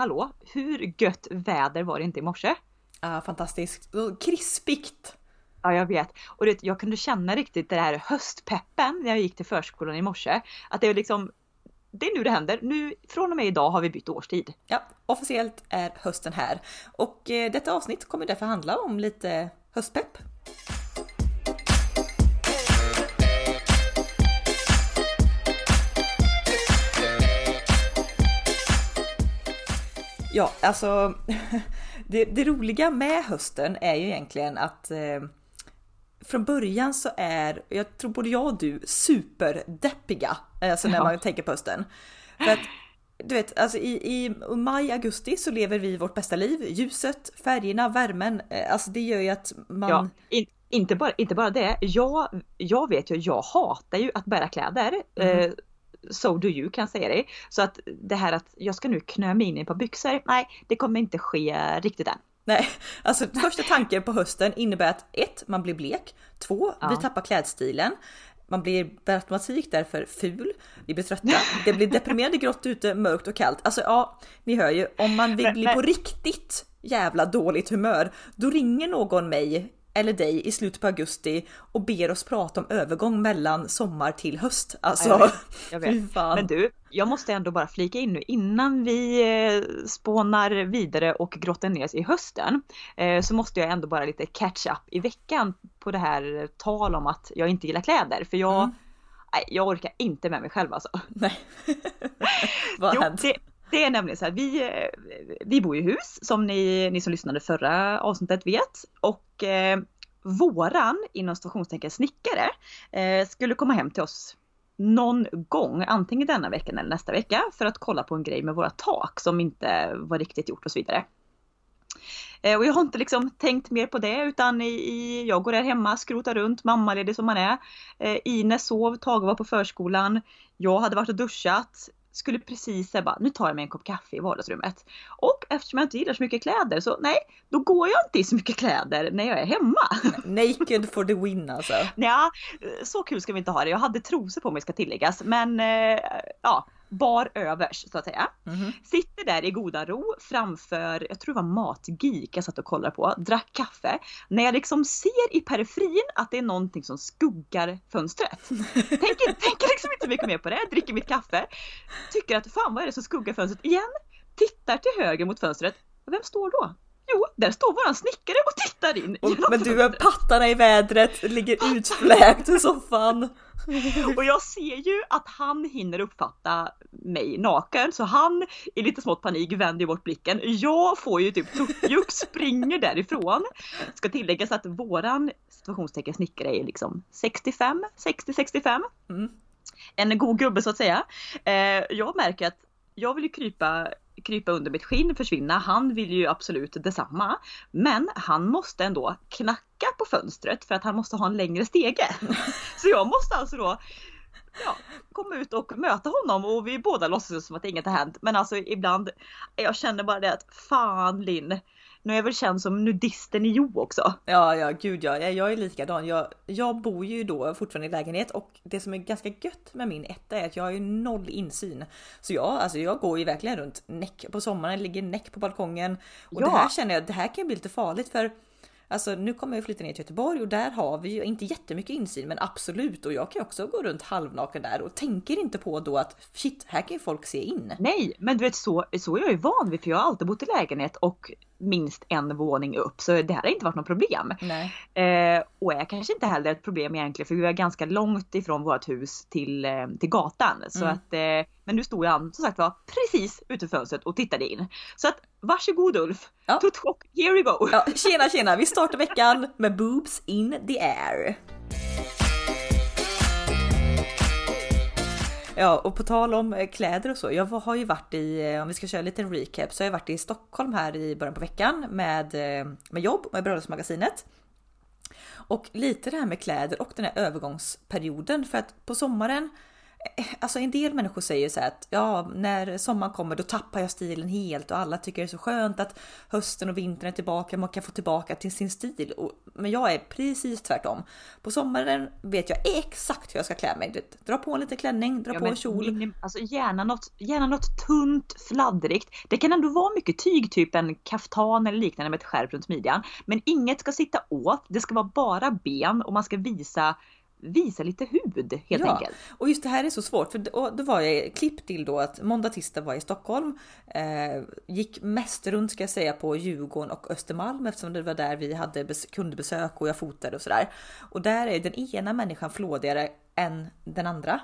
hallå, hur gött väder var det inte i morse? Ja, fantastiskt. Krispigt! Ja, jag vet. Och det, jag kunde känna riktigt det här höstpeppen när jag gick till förskolan i morse. Att det är liksom, det är nu det händer. Nu, från och med idag har vi bytt årstid. Ja, officiellt är hösten här. Och eh, detta avsnitt kommer därför handla om lite höstpepp. Ja, alltså det, det, roliga med hösten är ju egentligen att eh, från början så är, jag tror både jag och du, superdeppiga alltså när ja. man tänker på hösten. För att du vet, alltså i, i maj, augusti så lever vi vårt bästa liv. Ljuset, färgerna, värmen. Eh, alltså det gör ju att man... Ja, in, inte, bara, inte bara det. Jag, jag vet ju, jag hatar ju att bära kläder. Mm. Eh, so do you kan jag säga dig. Så att det här att jag ska nu knö mig in i ett par byxor, nej det kommer inte ske riktigt än. Nej, alltså första tanken på hösten innebär att ett, man blir blek. Två, ja. vi tappar klädstilen. Man blir per automatik därför ful, vi blir trötta, det blir deprimerande grått ute, mörkt och kallt. Alltså ja, ni hör ju, om man vill bli på riktigt jävla dåligt humör, då ringer någon mig eller dig i slutet på augusti och ber oss prata om övergång mellan sommar till höst. Alltså, jag vet, jag vet. Men du, jag måste ändå bara flika in nu innan vi eh, spånar vidare och grottar ner oss i hösten eh, så måste jag ändå bara lite catch up i veckan på det här tal om att jag inte gillar kläder för jag mm. Nej, jag orkar inte med mig själv alltså. Nej. Vad har hänt? Det, det är nämligen så här, vi, eh, vi bor i hus som ni, ni som lyssnade förra avsnittet vet och eh, våran inom stationstecken snickare eh, skulle komma hem till oss någon gång, antingen denna veckan eller nästa vecka för att kolla på en grej med våra tak som inte var riktigt gjort och så vidare. Eh, och jag har inte liksom tänkt mer på det utan i, i, jag går där hemma, skrotar runt, mammaledig som man är. Eh, Ines sov, Tage var på förskolan. Jag hade varit och duschat skulle precis säga bara, nu tar jag mig en kopp kaffe i vardagsrummet. Och eftersom jag inte gillar så mycket kläder så nej, då går jag inte i så mycket kläder när jag är hemma. Naked for the win alltså. Ja, så kul ska vi inte ha det. Jag hade trosor på mig ska tilläggas, men eh, ja, bar övers så att säga. Mm. Sitter där i goda ro framför, jag tror det var Matgeek jag satt och kollade på, drack kaffe. När jag liksom ser i periferin att det är någonting som skuggar fönstret. tänker, tänker liksom inte mycket mer på det, dricker mitt kaffe. Tycker att fan vad är det som skuggar fönstret igen? Tittar till höger mot fönstret. Vem står då? Jo, där står våran snickare och tittar in. Och, men du har pattarna i vädret, ligger utfläkt i soffan. Och jag ser ju att han hinner uppfatta mig naken så han i lite smått panik vänder bort blicken. Jag får ju typ tuppjuck, springer därifrån. Ska tilläggas att våran situationstecken snickare är liksom 65, 60-65. Mm. En god gubbe så att säga. Eh, jag märker att jag vill ju krypa krypa under mitt skinn, försvinna. Han vill ju absolut detsamma. Men han måste ändå knacka på fönstret för att han måste ha en längre stege. Så jag måste alltså då ja, komma ut och möta honom och vi båda låtsas som att inget har hänt. Men alltså ibland, jag känner bara det att fan Linn, nu är jag väl känd som nudisten i Jo också. Ja, ja, gud ja, jag är likadan. Jag, jag bor ju då fortfarande i lägenhet och det som är ganska gött med min etta är att jag har ju noll insyn. Så jag, alltså jag går ju verkligen runt näck på sommaren, ligger näck på balkongen och ja. det här känner jag, det här kan bli lite farligt för Alltså nu kommer jag flytta ner till Göteborg och där har vi ju inte jättemycket insyn men absolut och jag kan också gå runt halvnaken där och tänker inte på då att shit här kan ju folk se in. Nej men du vet så, så är jag ju van vid för jag har alltid bott i lägenhet och minst en våning upp så det här har inte varit något problem. Eh, och är kanske inte heller ett problem egentligen för vi är ganska långt ifrån vårt hus till, eh, till gatan. Så mm. att, eh, men nu stod han som sagt var precis utanför fönstret och tittade in. Så att varsågod Ulf! Ja. Tuttchock, here we go! Ja, tjena tjena! Vi startar veckan med boobs in the air. Ja, och på tal om eh, kläder och så. Jag har ju varit i, eh, om vi ska köra en liten recap, så har jag varit i Stockholm här i början på veckan med, eh, med jobb med Bröllopsmagasinet. Och lite det här med kläder och den här övergångsperioden för att på sommaren Alltså en del människor säger så här att ja, när sommaren kommer då tappar jag stilen helt och alla tycker det är så skönt att hösten och vintern är tillbaka, man kan få tillbaka till sin stil. Och, men jag är precis tvärtom. På sommaren vet jag exakt hur jag ska klä mig. Dra på en liten klänning, dra Ja, på en kjol. minim- Alltså gärna något, gärna något tunt, fladdrigt. Det kan ändå vara mycket tyg, typ en kaftan eller liknande med ett skärp runt midjan. Men inget ska sitta åt, det ska vara bara ben och man ska visa, visa lite hud helt Ja. enkelt. Och just det här är så svårt för då, var jag klipp till då att måndag, tisdag var jag i Stockholm. Eh, gick mest runt ska jag säga på Djurgården och Östermalm eftersom det var där vi hade bes- kundbesök och jag fotade och sådär. Och där är den ena människan flådigare än den andra.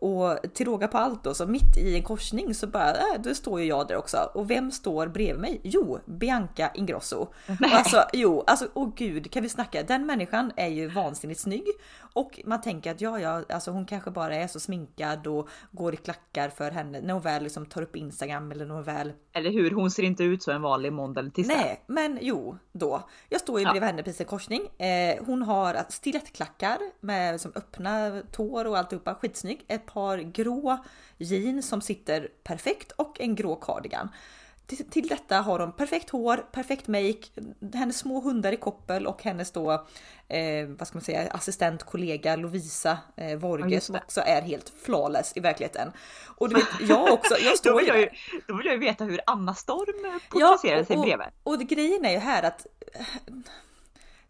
Och till råga på allt då, så mitt i en korsning så bara, äh, då står ju jag där också. Och vem står bredvid mig? Jo, Bianca Ingrosso. Och alltså, jo, alltså, åh gud, kan vi snacka? Den människan är ju vansinnigt snygg. Och man tänker att ja, ja, alltså hon kanske bara är så sminkad och går i klackar för henne när hon väl liksom tar upp Instagram eller när hon väl Eller hur? Hon ser inte ut så en vanlig måndag eller tisdag. Nej, men jo, då. Jag står ju Ja. bredvid henne precis i korsning. Eh, hon har stilettklackar med som öppna tår och alltihopa, skitsnygg. Ett par grå jeans som sitter perfekt och en grå cardigan. Till, till detta har hon perfekt hår, perfekt make, hennes små hundar i koppel och hennes då, eh, vad ska man säga, assistent, kollega Lovisa eh, Ja, Vorge som också är helt flawless i verkligheten. Och du vet, jag också, jag Då står vill, ju jag ju, då vill jag ju veta hur Anna Storm porträtterade sig och, bredvid. och, och grejen är ju här att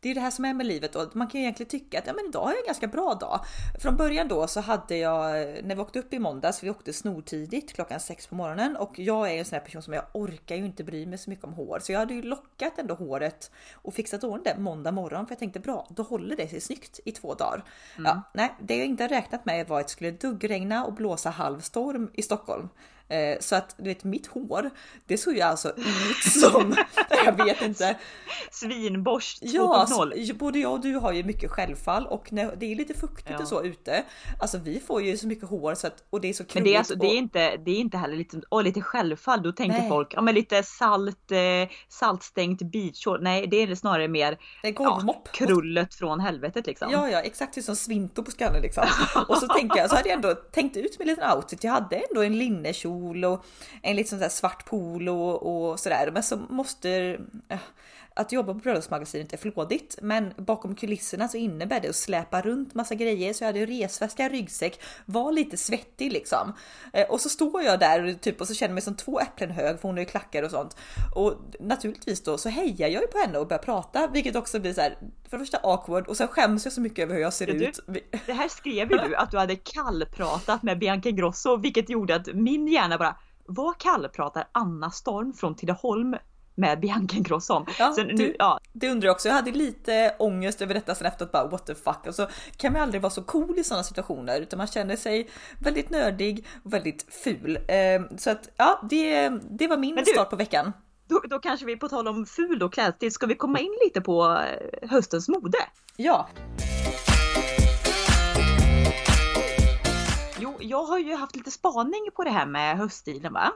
det är det här som är med livet och man kan ju egentligen tycka att ja, men idag har jag en ganska bra dag. Från början då så hade jag när vi åkte upp i måndags, vi åkte snortidigt klockan sex på morgonen och jag är ju en sån här person som jag orkar ju inte bry mig så mycket om hår så jag hade ju lockat ändå håret och fixat ordning det måndag morgon för jag tänkte bra, då håller det sig snyggt i två dagar. Ja, nej, det jag inte räknat med var att det skulle duggregna och blåsa halvstorm i Stockholm. Eh, Så att du vet mitt hår, det såg ju alltså ut som, jag vet inte, Svinborst 2.0. Ja, så- både jag och du har ju mycket självfall och när det är lite fuktigt Ja. och så ute. Alltså vi får ju så mycket hår så att, och det är så Men krulligt. det är, alltså, det, är och, inte, det är inte heller lite, åh, lite självfall. Då tänker Nej. folk, ja men lite salt, eh, saltstängt beachhår. Nej, det är snarare mer det är ja, krullet från helvetet liksom. Ja, ja, exakt det är som svinto på skallen liksom. Och så tänker jag, så hade jag ändå tänkt ut med en liten outfit. Jag hade ändå en linnekjol och en liten sån där svart polo och sådär. Men så måste eh, att jobba på bröllopsmagasinet är flådigt, men bakom kulisserna så innebär det att släpa runt massa grejer. Så jag hade resväska, ryggsäck, var lite svettig liksom. Eh, Och så står jag där och, typ, och så känner mig som två äpplen hög för hon har ju klackar och sånt. Och naturligtvis då så hejar jag ju på henne och börjar prata, vilket också blir så här för det första awkward och sen skäms jag så mycket över hur jag ser du- ut. Det här skrev ju du att du hade kallpratat med Bianca Ingrosso, vilket gjorde att min hjärna bara, vad kallpratar Anna Storm från Tidaholm med Bianca Ingrosso om? Ja, Så nu, du- ja, Det undrar jag också. Jag hade lite ångest över detta sen efteråt bara what the fuck. Och så kan man aldrig vara så cool i sådana situationer utan man känner sig väldigt nördig och väldigt ful. Eh, Så att ja, det, det var min du- start på veckan. då, då kanske vi på tal om ful och klädstil, ska vi komma in lite på eh, höstens mode? Ja, Jo, jag har ju haft lite spaning på det här med höststilen va.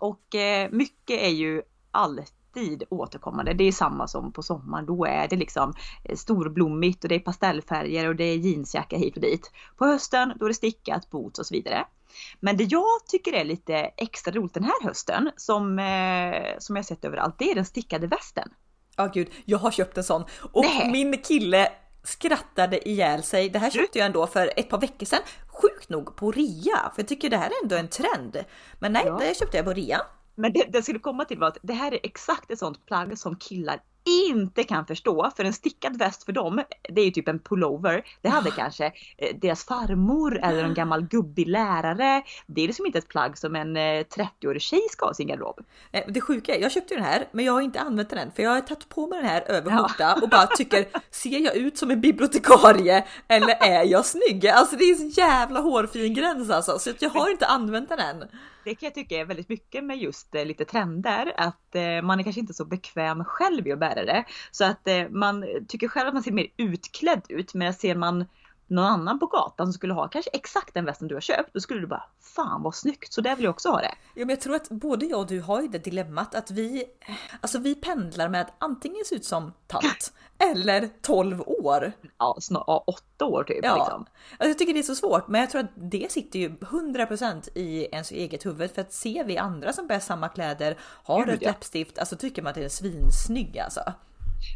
Och eh, mycket är ju alltid återkommande. Det är samma som på sommaren. Då är det liksom eh, storblommigt och det är pastellfärger och det är jeansjacka hit och dit. På hösten då är det stickat, boots och så vidare. Men det jag tycker är lite extra roligt den här hösten som, eh, som jag sett överallt, det är den stickade västen. ja gud, jag har köpt en sån och Nej. min kille skrattade ihjäl sig. Det här köpte jag ändå för ett par veckor sedan. Sjukt nog på rea, för jag tycker det här är ändå en trend. Men nej, Ja. det köpte jag på rea. Men det, det jag skulle komma till var att det här är exakt ett sånt plagg som killar inte kan förstå. För en stickad väst för dem, det är ju typ en pullover. Det hade kanske eh, deras farmor eller en gammal gubbig lärare. Det är liksom inte ett plagg som en eh, 30-årig tjej ska ha i sin garderob. Nej, Det sjuka är, jag köpte den här men jag har inte använt den för jag har tagit på mig den här över Ja. och bara tycker ser jag ut som en bibliotekarie eller är jag snygg? Alltså det är en jävla hårfin gräns alltså så jag har inte använt den än. Det kan jag tycka är väldigt mycket med just eh, lite trender. Att eh, man är kanske inte så bekväm själv i att bära det. Så att eh, man tycker själv att man ser mer utklädd ut. Men ser man någon annan på gatan som skulle ha kanske exakt den västen du har köpt, då skulle du bara Fan vad snyggt, så där vill jag också ha det. Ja, men jag tror att både jag och du har ju det dilemmat att vi, alltså vi pendlar med att antingen se ut som tant eller 12 år. Ja, snart, ja, åtta år typ. Ja, Liksom. alltså jag tycker det är så svårt, men jag tror att det sitter ju 100% i ens eget huvud för att ser vi andra som bär samma kläder, har Gud, ett ja. läppstift, alltså tycker man att det är svinsnygg alltså.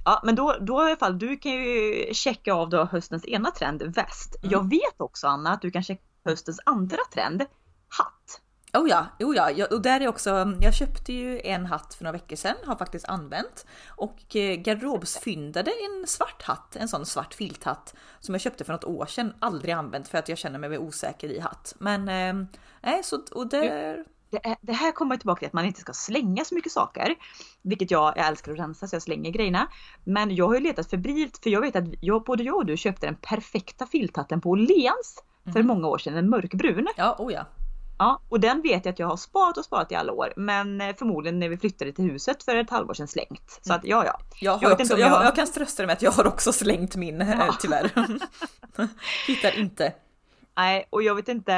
Ja, men då, då i alla fall, du kan ju checka av då höstens ena trend, väst. Mm. Jag vet också Anna att du kan checka höstens andra trend, hatt. Oh ja, oh ja, jag, och där är också, jag köpte ju en hatt för några veckor sedan, har faktiskt använt och eh, garderobsfyndade en svart hatt, en sån svart filthatt som jag köpte för något år sedan, aldrig använt för att jag känner mig osäker i hatt. Men eh, nej, så och där. Det, är, det här kommer tillbaka till att man inte ska slänga så mycket saker. Vilket jag, jag älskar att rensa så jag slänger grejerna. Men jag har ju letat febrilt för jag vet att jag, både jag och du köpte den perfekta filthatten på Åhléns för många år sedan, en mörkbrun. Ja, oh ja. Ja, och den vet jag att jag har sparat och sparat i alla år. Men eh, förmodligen när vi flyttade till huset för ett halvår sedan slängt. Så att ja, ja. Jag, Jag också, jag, jag- jag kan trösta dig med att jag har också slängt min eh, Ja. tyvärr. Hittar inte. Nej, och jag vet inte.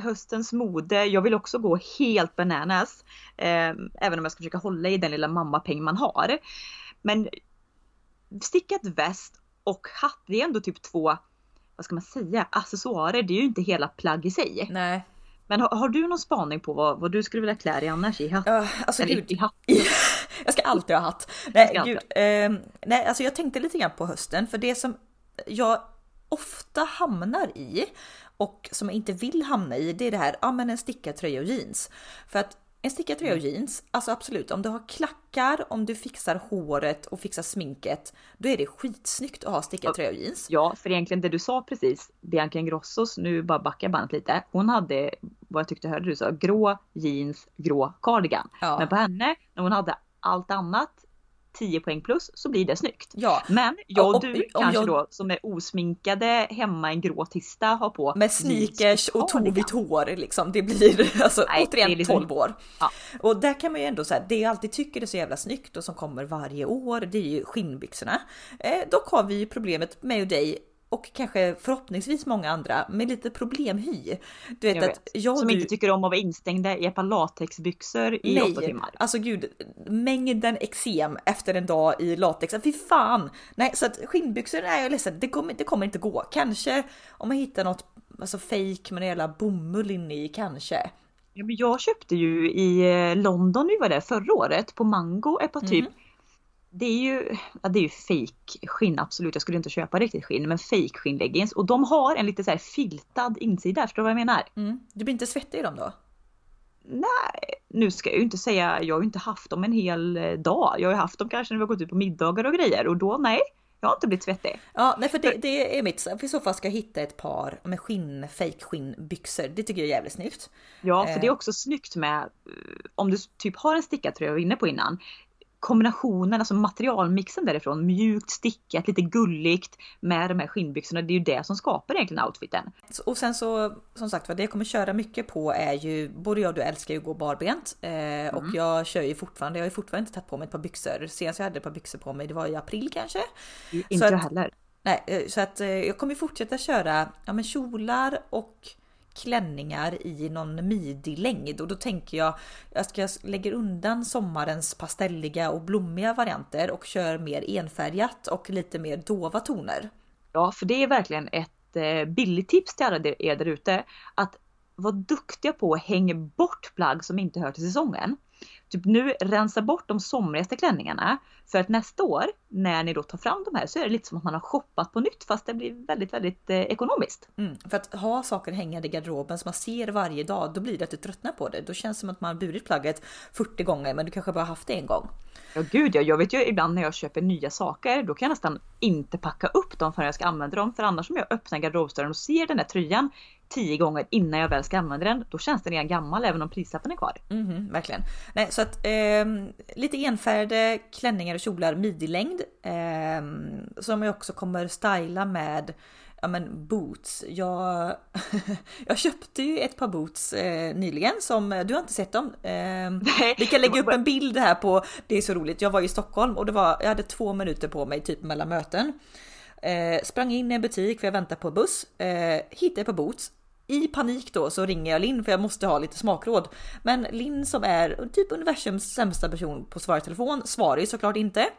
Höstens mode, jag vill också gå helt bananas. Eh, även om jag ska försöka hålla i den lilla mammapeng man har. Men stickat väst och hatt, det är ändå typ två, vad ska man säga, accessoarer. Det är ju inte hela plagg i sig. Nej. Men har, har du någon spaning på vad, vad du skulle vilja klä dig annars i hatt? Ja, alltså Eller gud. i hatt? Jag ska alltid ha hatt. Nej, gud. Eh, nej, alltså jag tänkte lite grann på hösten för det som jag ofta hamnar i och som jag inte vill hamna i, det är det här, ja men en stickad tröja och jeans. För att en stickad tröja och jeans, alltså absolut, om du har klackar, om du fixar håret och fixar sminket, då är det skitsnyggt att ha stickad tröja och jeans. Ja, för egentligen det du sa precis, Bianca Ingrossos, nu bara backar bandet lite. Hon hade, vad jag tyckte hörde du sa, grå jeans, grå cardigan. Ja. Men på henne, när hon hade allt annat, 10 poäng plus, så blir det snyggt. Ja, Men jag och du om kanske jag- då som är osminkade hemma en grå tisdag har på med sneakers och cardigan. tovigt hår liksom. Det blir alltså Nej, återigen liksom- 12 år. Ja. Och där kan man ju ändå säga, det jag alltid tycker är så jävla snyggt och som kommer varje år, det är ju skinnbyxorna. Eh, dock har vi ju problemet, och dig, och kanske förhoppningsvis många andra, med lite problemhy. Du vet, Jag att vet. jag och Som du... inte tycker om att vara instängda i ett par latexbyxor i åtta Nej, timmar. alltså gud, mängden eksem efter en dag i latex, fy fan! Nej, så att skinnbyxor, nej jag är ledsen, det kommer, det kommer inte gå. Kanske om man hittar något alltså fake med jävla bomull inne i, kanske. Ja, men jag köpte ju i eh, London, vi var där förra året, på Mango ett par typ Mhm. Det är ju, ja, det är ju fake skinn absolut, jag skulle inte köpa riktigt skinn, men fake skinnleggings och de har en lite så filtad insida, förstår du vad jag menar? Mm. Du blir inte svettig i dem då? Nej, nu ska jag ju inte säga, jag har ju inte haft dem en hel eh, dag. Jag har ju haft dem kanske när vi har gått ut på middagar och grejer och då nej, jag har inte blivit svettig. Ja, nej för det, det är mitt, för i så fall ska jag hitta ett par med skinn, fake skinnbyxor. Det tycker jag är jävligt snyggt. Ja, för det är Eh. också snyggt med, eh, om du typ har en stickad tröja jag var inne på innan, kombinationen, alltså materialmixen därifrån, mjukt stickat, lite gulligt med de här skinnbyxorna, det är ju det som skapar egentligen outfiten. Och sen så som sagt vad det jag kommer köra mycket på är ju både jag och du älskar ju att gå barbent eh, och jag kör ju fortfarande. Jag har ju fortfarande inte tagit på mig ett par byxor. Senast jag hade ett par byxor på mig, det var i april kanske. Inte Så jag att- heller. Nej, eh, så att eh, jag kommer fortsätta köra ja, men kjolar och klänningar i någon midi-längd och då tänker jag jag ska undan sommarens pastelliga och blommiga varianter och kör mer enfärgat och lite mer dova toner. Ja, för det är verkligen ett eh, billigt tips till alla er där ute. Att vara duktiga på att hänga bort plagg som inte hör till säsongen. Typ nu rensa bort de somrigaste klänningarna. För att nästa år när ni då tar fram de här så är det lite som att man har shoppat på nytt fast det blir väldigt, väldigt eh, ekonomiskt. Mm, för att ha saker hängande i garderoben som man ser varje dag, då blir det att du tröttnar på det. Då känns det som att man har burit plagget 40 gånger men du kanske bara haft det en gång. Ja gud ja, jag vet ju ibland när jag köper nya saker då kan jag nästan inte packa upp dem förrän jag ska använda dem. För annars om jag öppnar garderobsdörren och ser den där tröjan tio gånger innan jag väl ska använda den, då känns den redan gammal även om prislappen är kvar. Mhm, verkligen. Nej, så att ehm, lite enfärgade klänningar och kjolar midi-längd ehm, som jag också kommer styla med ja, men boots. Jag, jag köpte ju ett par boots eh, nyligen som du har inte sett dem. Nej, vi kan lägga upp en bild här på. Det är så roligt. Jag var i Stockholm och det var. Jag hade två minuter på mig typ mellan möten. Eh, sprang in i en butik för jag väntar på buss. Eh, hittade på Boots. I panik då så ringer jag Linn för jag måste ha lite smakråd. Men Linn som är typ universums sämsta person på svara telefon svarar ju såklart inte.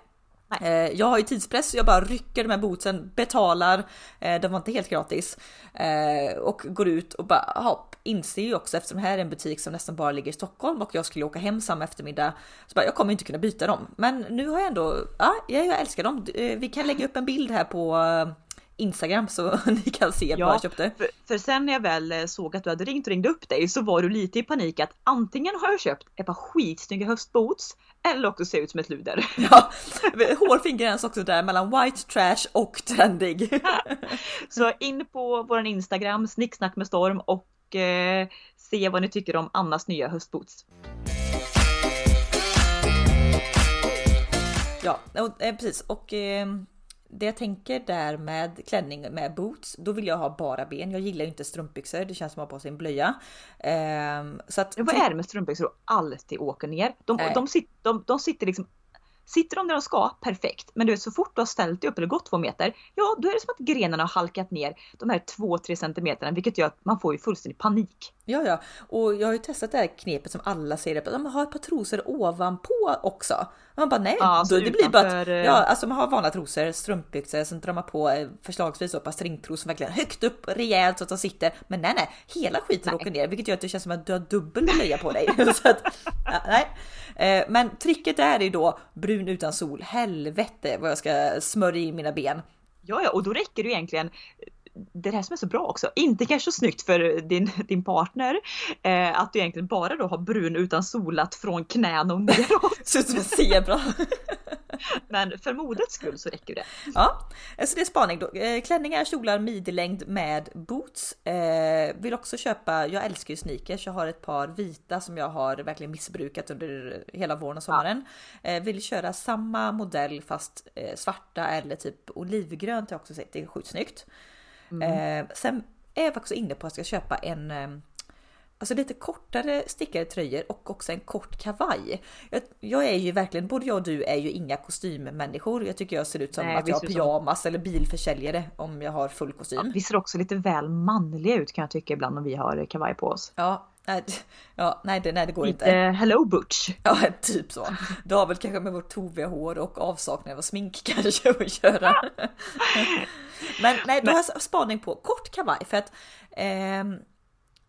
Eh, jag har ju tidspress, jag bara rycker här bootsen, betalar, eh, de var inte helt gratis. Eh, och går ut och bara hopp, inser ju också eftersom det här är en butik som nästan bara ligger i Stockholm och jag skulle åka hem samma eftermiddag. Så bara, jag kommer inte kunna byta dem. Men nu har jag ändå, ja, jag älskar dem. Vi kan lägga upp en bild här på Instagram så ni kan se ja, vad jag köpte. För, för, sen när jag väl såg att du hade ringt och ringde upp dig så var du lite i panik att antingen har jag köpt ett par skitsnygga höstboots eller också ser ut som ett luder. Ja, hårfin gräns också där mellan white trash och trendig. så in på våran Instagram, snicksnack med storm och eh, se vad ni tycker om Annas nya höstboots. Ja, och, eh, precis och eh, det jag tänker där med klänning med boots, då vill jag ha bara ben. Jag gillar ju inte strumpbyxor, det känns som att ha på sig en blöja. Um, så att, Vad är det med strumpbyxor och alltid åker ner? De, de, sit, de, de sitter liksom Sitter de där de ska, perfekt. Men du vet så fort du har ställt dig upp eller gått två meter, ja då är det som att grenarna har halkat ner de här två, tre centimeterna vilket gör att man får ju fullständig panik. Ja, ja, och jag har ju testat det här knepet som alla säger, att man har ett par trosor ovanpå också. Man bara nej, ja, det blir bara att, eh, ja, alltså man har vanliga trosor, strumpbyxor, sen drar man på eh, förslagsvis ett par stringtrosor som verkligen högt upp rejält så att de sitter. Men nej, nej, hela skiten nej. åker ner, vilket gör att det känns som att du har dubbel blöja på dig. så att, ja, nej. Eh, men tricket är ju då brun utan sol. Helvete vad jag ska smörja i mina ben. Ja, ja, och då räcker det egentligen det är det här som är så bra också. Inte kanske så snyggt för din, din partner eh, att du egentligen bara då har brun utan solat från knän och neråt. Ser ut som en zebra. Men för modets skull så räcker det. Ja, så det är spaning då. Eh, klänningar, kjolar, midjelängd med boots. Eh, vill också köpa, jag älskar ju sneakers. Jag har ett par vita som jag har verkligen missbrukat under hela våren och sommaren. Eh, vill köra samma modell fast eh, svarta eller typ olivgrönt har jag också sett. Det är sjukt snyggt. Mm. Eh, sen är jag faktiskt inne på att jag ska köpa en eh, Alltså lite kortare stickade tröjor och också en kort kavaj. Jag, jag, är ju verkligen, både jag och du är ju inga kostymmänniskor. Jag tycker jag ser ut som Nej, att jag har pyjamas så. eller bilförsäljare om jag har full kostym. Ja, vi ser också lite väl manliga ut kan jag tycka ibland om vi har kavaj på oss. Ja, nej, ja, nej, det, nej det går inte. Hello Butch! Ja, typ så. Du har väl kanske med vårt toviga hår och avsaknad av smink kanske att göra. Men nej, då har jag spaning på kort kavaj för att eh,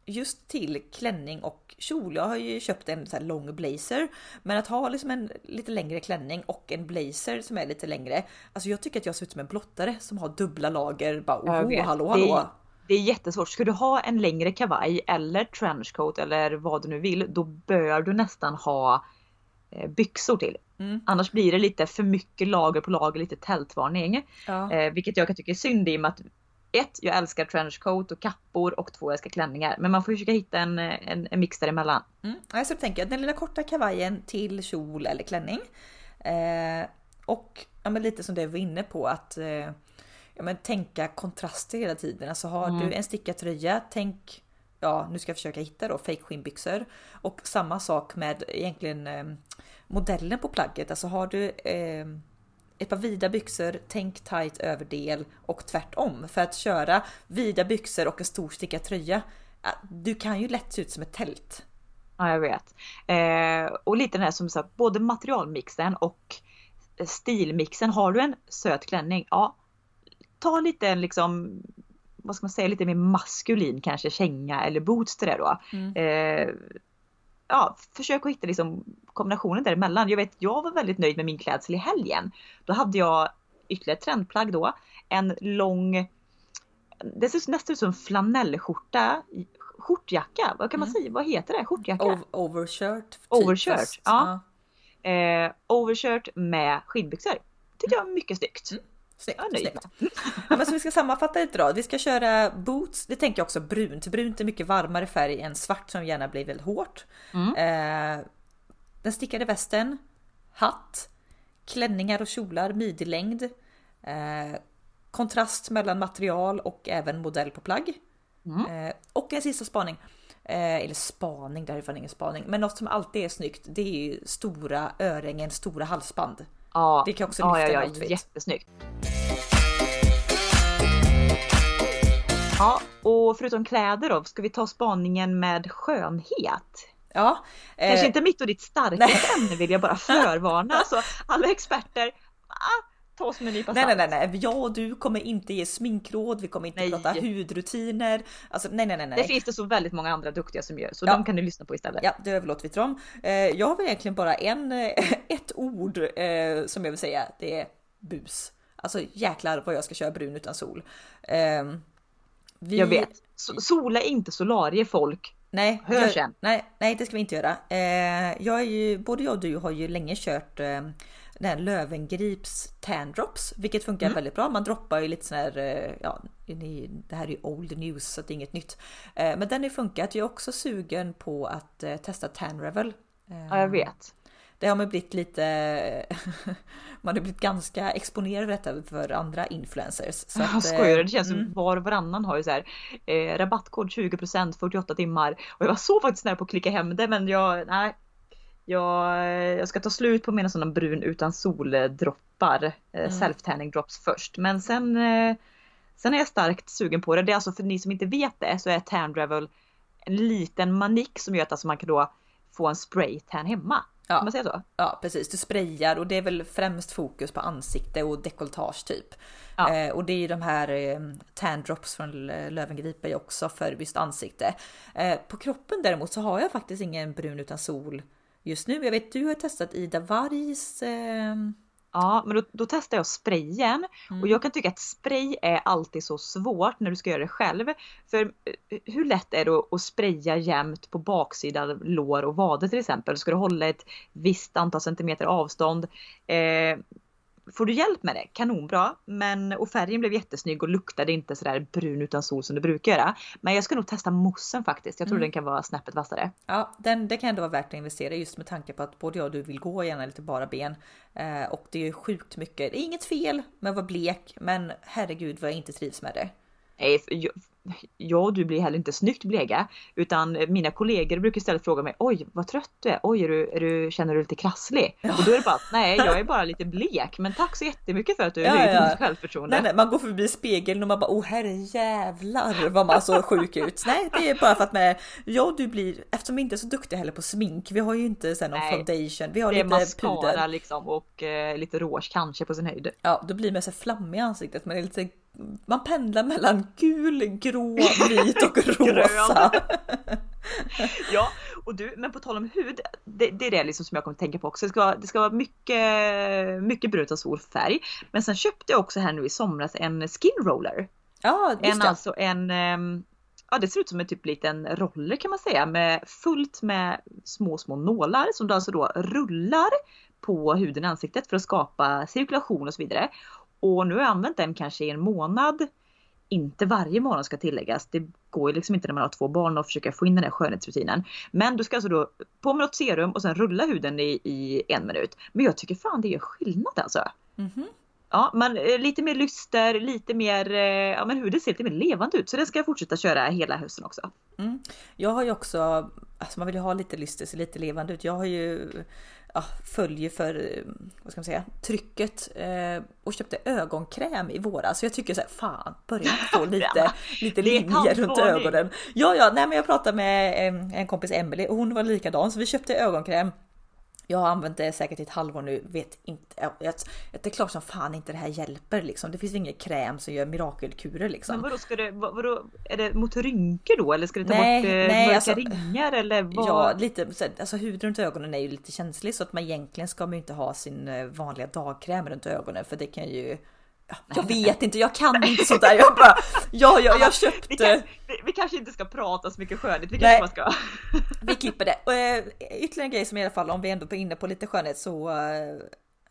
just till klänning och kjol. Jag har ju köpt en så lång blazer, men att ha liksom en lite längre klänning och en blazer som är lite längre. Alltså jag tycker att jag ser ut som en blottare som har dubbla lager. Bara oh, hallå hallå. Det är, det är jättesvårt. Ska du ha en längre kavaj eller trenchcoat eller vad du nu vill, då bör du nästan ha eh, byxor till. Mm. Annars blir det lite för mycket lager på lager, lite tältvarning. Ja. Eh, vilket jag kan tycka är synd i och med att ett, jag älskar trenchcoat och kappor och två, jag älskar klänningar. Men man får försöka hitta en, en, en mix däremellan. Mm. Alltså, tänker jag, den lilla korta kavajen till kjol eller klänning. Eh, och ja, men lite som det vi var inne på att eh, ja, men tänka kontraster hela tiden. Alltså har mm. du en stickad tröja, tänk ja, nu ska jag försöka hitta då fake skinnbyxor och samma sak med egentligen eh, modellen på plagget. Alltså har du eh, ett par vida byxor, tänk tight överdel och tvärtom. För att köra vida byxor och en stor stickad tröja, du kan ju lätt se ut som ett tält. Ja, jag vet. Eh, och lite den här som sagt, både materialmixen och stilmixen. Har du en söt klänning, ja, ta lite liksom vad ska man säga, lite mer maskulin kanske känga eller boots till det då. Mm. Eh, ja, försök att hitta liksom kombinationen däremellan. Jag vet, jag var väldigt nöjd med min klädsel i helgen. Då hade jag ytterligare ett trendplagg då. En lång, det ser nästan ut som flanellskjorta, skjortjacka, vad kan man mm. säga, vad heter det? Skjortjacka? Over, overshirt. Typ overshirt, fast, ja. ja. Eh, overshirt med skinnbyxor. Tycker jag är mycket snyggt. Mm. Snyggt, ja, snyggt. Ja, men så vi ska sammanfatta lite då. Vi ska köra boots. Det tänker jag också brunt. Brunt är mycket varmare färg än svart som gärna blir väldigt hårt. Mm. Eh, den stickade västen, hatt, klänningar och kjolar, midjelängd, eh, kontrast mellan material och även modell på plagg. Mm. Eh, och en sista spaning. Eh, eller spaning, det här är fan ingen spaning. Men något som alltid är snyggt, det är ju stora örhängen, stora halsband. Ja, det kan också lyfta ja, ja, ja, outfit. jättesnyggt. Ja, och förutom kläder då, ska vi ta spaningen med skönhet? Ja. Eh... Kanske inte mitt och ditt starka ämne vill jag bara förvarna, så alla experter, ah, ta oss med en nypa Nej, nej, nej, nej, jag och du kommer inte ge sminkråd, vi kommer inte Nej. prata hudrutiner. Alltså nej, nej, nej, nej. Det finns det så väldigt många andra duktiga som gör, så Ja. de kan du lyssna på istället. Ja, det överlåter vi till dem. Eh, jag har väl egentligen bara en, eh, ett ord eh, som jag vill säga. Det är bus. Alltså jäklar vad jag ska köra brun utan sol. Eh, vi, Jag vet. So- Sola inte solarier folk. Nej, Hör jag, nej, nej, det ska vi inte göra. Jag ju, både jag och du har ju länge kört den här Lövengrips tan drops, vilket funkar Mm. väldigt bra. Man droppar ju lite sån här, eh, ja, det här är ju old news så det är inget nytt. Eh, men den har funkat. Jag är också sugen på att eh, testa tan revel. Eh, Ja, jag vet. det har man blivit lite, man har blivit ganska exponerad för detta för andra influencers. Så Jag att, skojar, det känns mm. som var och varannan har ju så här eh, rabattkod 20% 48 timmar. Och jag var så faktiskt nära på att klicka hem det men jag, nej. Jag, jag ska ta slut på mina sådana brun utan soldroppar, eh, Mm. self-tanning drops först. Men sen, eh, sen är jag starkt sugen på det. Det är alltså för ni som inte vet det så är Tan Revel en liten manik som gör att alltså man kan då få en spray tan hemma. Ja. Kan man säga så? Ja precis, du sprayar och det är väl främst fokus på ansikte och dekolletage typ. Ja. Eh, och det är ju de här eh, tan drops från L- Löwengrip är också för just ansikte. Eh, på kroppen däremot så har jag faktiskt ingen brun utan sol just nu. Jag vet du har testat Ida Vargs eh, Ja, men då, då testar jag sprayen Mm. och jag kan tycka att spray är alltid så svårt när du ska göra det själv. För eh, hur lätt är det att- att spraya jämnt på baksidan lår och vader till exempel? Ska du hålla ett visst antal centimeter avstånd? Eh, får du hjälp med det, kanonbra. Men, och färgen blev jättesnygg och luktade inte sådär brun utan sol som det brukar göra. Men jag ska nog testa moussen faktiskt. Jag tror Mm. den kan vara snäppet vassare. Ja, den, det kan ändå vara värt att investera just med tanke på att både jag och du vill gå gärna lite bara ben. Eh, och det är ju sjukt mycket. Det är inget fel med att vara blek, men herregud vad jag inte trivs med det. Nej, jag, jag och du blir heller inte snyggt bleka. Utan mina kollegor brukar istället fråga mig Oj vad trött du är. Oj är du, är du, känner du dig lite krasslig? Och då är det bara nej jag är bara lite blek. Men tack så jättemycket för att du Ja, höjde ja. mitt självförtroende. Nej, nej, man går förbi spegeln och man bara oh herre jävlar vad man så sjuk ut. Nej, det är bara för att med jag och du blir eftersom vi inte är så duktiga heller på smink. Vi har ju inte sen någon Nej. foundation. Vi har är lite mascara puder. liksom och eh, lite rouge kanske på sin höjd. Ja, då blir man så flammig i ansiktet. Man är lite man pendlar mellan gul, grå, vit och rosa. Ja, och du, men på tal om hud, det, det är det liksom som jag kommer att tänka på också. Det ska, det ska vara mycket, mycket brunt och solfärg. Men sen köpte jag också här nu i somras en skin roller. Ja, just En det. alltså en, ehm, ja det ser ut som en typ liten roller kan man säga med fullt med små små nålar som du alltså då rullar på huden i ansiktet för att skapa cirkulation och så vidare. Och nu har jag använt den kanske i en månad. Inte varje månad ska tilläggas. Det går ju liksom inte när man har två barn och försöka få in den här skönhetsrutinen. Men du ska alltså då på med något serum och sen rulla huden i, i en minut. Men jag tycker fan det gör skillnad alltså. Mhm. Ja, man, eh, lite mer lyster, lite mer, eh, ja men huden ser lite mer levande ut. Så det ska jag fortsätta köra hela hösten också. Mm. Jag har ju också, alltså man vill ju ha lite lyster, se lite levande ut. Jag har ju ja, följer för, eh, vad ska man säga, trycket eh, och köpte ögonkräm i våras. Så jag tycker så här, fan, börja få lite, lite linjer runt ögonen. Ja, ja, nej men jag pratade med eh, en kompis Emily och hon var likadan så vi köpte ögonkräm. Jag har använt det säkert i ett halvår nu, vet inte. Det är klart som fan inte det här hjälper liksom. Det finns ingen kräm som gör mirakelkurer liksom. Men vadå, ska det, vad, vadå, är det mot rynkor då eller ska det ta Nej, bort eh, nej, mörka alltså- ringar eller vad? Ja, lite. så- Alltså huden runt ögonen är ju lite känslig så att man egentligen ska man ju inte ha sin eh, vanliga dagkräm runt ögonen för det kan ju jag vet inte, jag kan inte sånt där. Jag bara, ja, jag, jag vi, kan, köpte. vi, vi kanske inte ska prata så mycket skönhet, vi kanske bara ska. Vi klipper det. Och, eh, ytterligare en grej som i alla fall, om vi ändå är inne på lite skönhet så eh,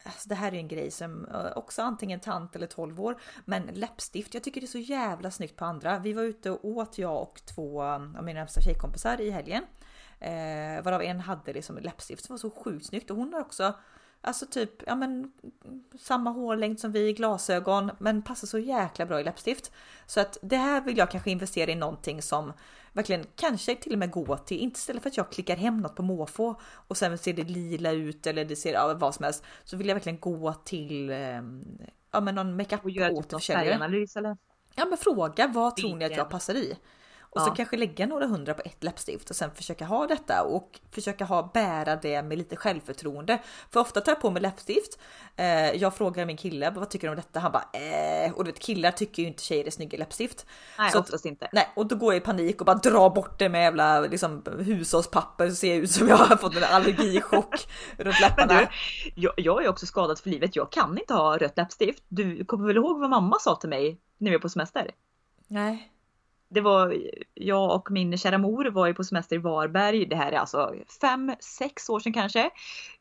Alltså det här är en grej som eh, också antingen tant eller 12 år. Men läppstift, jag tycker det är så jävla snyggt på andra. Vi var ute och åt jag och två av mina närmsta tjejkompisar i helgen. Eh, varav en hade liksom läppstift som var så sjukt snyggt och hon har också Alltså typ, ja men samma hårlängd som vi, glasögon, men passar så jäkla bra i läppstift. Så att det här vill jag kanske investera i någonting som verkligen kanske till och med gå till, inte istället för att jag klickar hem något på måfå och sen ser det lila ut eller det ser ja, vad som helst. Så vill jag verkligen gå till, eh, ja men någon makeup typ någon återförsäljare. Ja men fråga vad tror ni att jag passar i? Och så Ja. kanske lägga några hundra på ett läppstift och sen försöka ha detta och försöka ha bära det med lite självförtroende. För ofta tar jag på mig läppstift. Eh, jag frågar min kille vad tycker du om detta? Han bara eh, och du vet killar tycker ju inte tjejer är snygga i läppstift. Nej Så oftast inte. Nej, och då går jag i panik och bara drar bort det med jävla liksom, hushållspapper så ser jag ut som jag har fått en allergichock runt Men läpparna. du, jag, jag är också skadad för livet. Jag kan inte ha rött läppstift. Du kommer väl ihåg vad mamma sa till mig när vi var på semester? Nej. Det var jag och min kära mor var ju på semester i Varberg. Det här är alltså fem, sex år sedan kanske.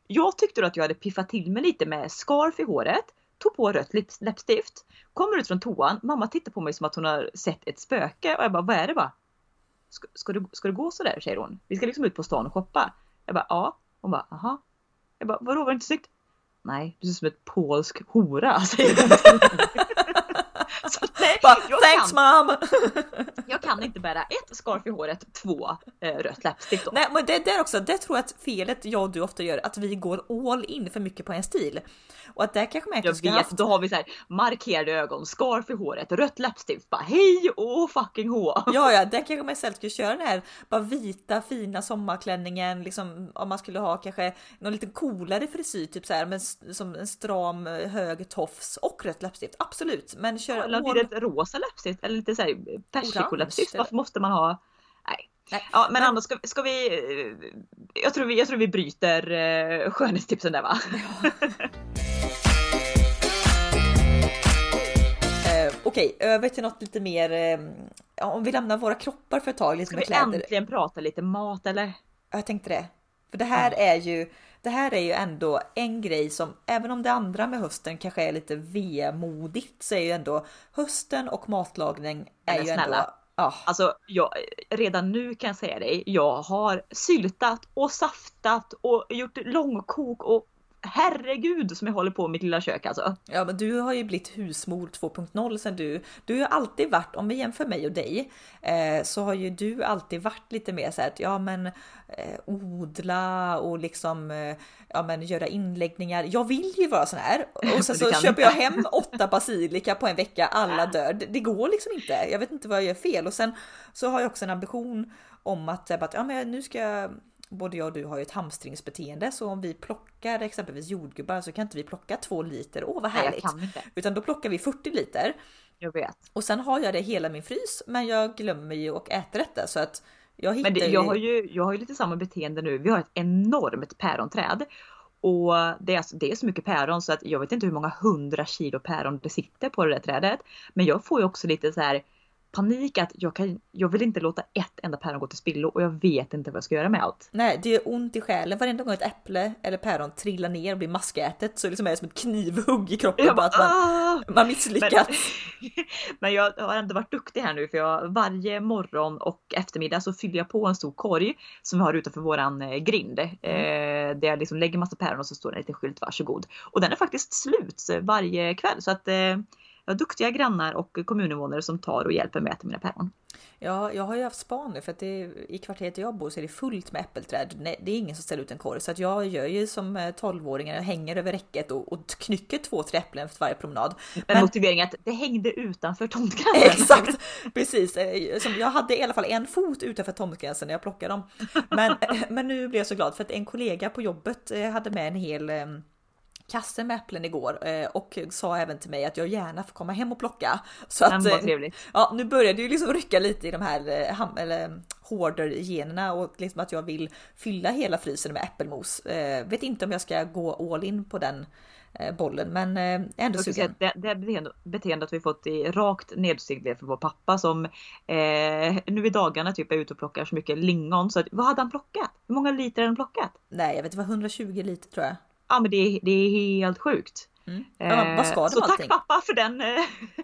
Jag tyckte då att jag hade piffat till mig lite med scarf i håret. Tog på rött läppstift. Kommer ut från toan. Mamma tittar på mig som att hon har sett ett spöke och jag bara vad är det bara? Ska, ska, du, ska du gå sådär säger hon. Vi ska liksom ut på stan och shoppa. Jag bara ja. Hon bara aha. Jag bara vadå var det inte snyggt? Nej du ser ut som ett polsk hora säger hon. Så, nej, Bara, jag Thanks kan- mom! jag kan inte bära ett scarf i håret, två eh, rött läppstift då. Nej men det där också, det tror jag att felet jag och du ofta gör, att vi går all in för mycket på en stil. Och att där kanske man Jag vet, haft... då har vi så här markerade ögon, scarf i håret, rött läppstift, bara hej och fucking hå. Ja, ja, där kanske man istället skulle köra den här bara vita fina sommarklänningen, liksom om man skulle ha kanske någon lite coolare frisyr, typ så här, men som en stram eh, hög tofs och rött läppstift. Absolut, men köra Eller blir det ett rosa läppstift eller lite så här persikoläppstift? Varför måste man ha? Nej. Nej, Ja, men, men- Anna, ska, ska vi... eh, Jag tror vi, jag tror vi bryter eh, skönhetstipsen där va? Eh, Okej, över till något lite mer, eh, ja, om vi lämnar våra kroppar för ett tag, lite Ska vi kläder. äntligen prata lite mat eller? Ja, Jag tänkte det. För det här är ju, det här är ju ändå en grej som, även om det andra med hösten kanske är lite vemodigt, så är ju ändå hösten och matlagning är Men ju ändå... snälla. Ja, Alltså jag, redan nu kan jag säga dig, jag har syltat och saftat och gjort långkok och herregud som jag håller på med mitt lilla kök alltså. ja, men du har ju blivit husmor 2.0 sen du, du har alltid varit, om vi jämför mig och dig, eh, så har ju du alltid varit lite mer så här att ja men eh, odla och liksom eh, ja men göra inläggningar. Jag vill ju vara sån här och sen så köper inte. jag hem åtta basilika på en vecka, alla dör. Det, går liksom inte. Jag vet inte vad jag gör fel och sen så har jag också en ambition om att, att ja, men nu ska jag Både jag och du har ju ett hamstringsbeteende så om vi plockar exempelvis jordgubbar så kan inte vi plocka två liter. Åh vad Nej, härligt! inte. Utan då plockar vi 40 liter Jag vet. och sen har jag det hela min frys men jag glömmer ju och äter detta så att jag hittar Men det, jag, har ju, jag har ju lite samma beteende nu. Vi har ett enormt päronträd. Och det är, alltså, det är så mycket päron så att jag vet inte hur många hundra kilo päron det sitter på det där trädet. Men jag får ju också lite så här panik att jag, kan, jag vill inte låta ett enda päron gå till spillo och jag vet inte vad jag ska göra med allt. Nej, det är ont i själen varenda gång ett äpple eller päron trillar ner och blir maskätet så liksom är det som ett knivhugg i kroppen Jag bara att man, "Ah!" man misslyckats. Men, men jag har ändå varit duktig här nu för jag varje morgon och eftermiddag så fyller jag på en stor korg som vi har utanför våran eh, grind. Eh, där jag liksom lägger massa päron och så står det en liten skylt varsågod. Och den är faktiskt slut varje kväll så att eh, jag har duktiga grannar och kommuninvånare som tar och hjälper mig att äta mina päron. Ja, jag har ju haft span nu för att det, i kvarteret jag bor så är det fullt med äppelträd. Nej, det är ingen som ställer ut en korg så att jag gör ju som eh, 12-åring, jag hänger över räcket och, och knycker två, tre äpplen efter varje promenad. Men, Men- motiveringen att det hängde utanför tomtgränsen. Exakt, precis. Eh, Som jag hade i alla fall en fot utanför tomtgränsen när jag plockade dem. Men, men nu blev jag så glad för att en kollega på jobbet eh, hade med en hel eh, kasse med äpplen igår eh, och sa även till mig att jag gärna får komma hem och plocka. Så Men att, eh, ja, nu börjar det ju liksom rycka lite i de här eh, ham- eller hoarder-generna och liksom att jag vill fylla hela frysen med äppelmos. Vet inte om jag ska gå all in på den bollen, men ändå sugen. det, det beteende, beteendet vi fått i rakt nedstegled för vår pappa som eh, nu i dagarna typ är ute och plockar så mycket lingon. Så att, vad hade han plockat? Hur många liter hade han plockat? Nej, jag vet det var 120 liter tror jag. Ja men det, är- det är helt sjukt. Mm. Ja, vad ska Eh, så allting? tack pappa för den eh,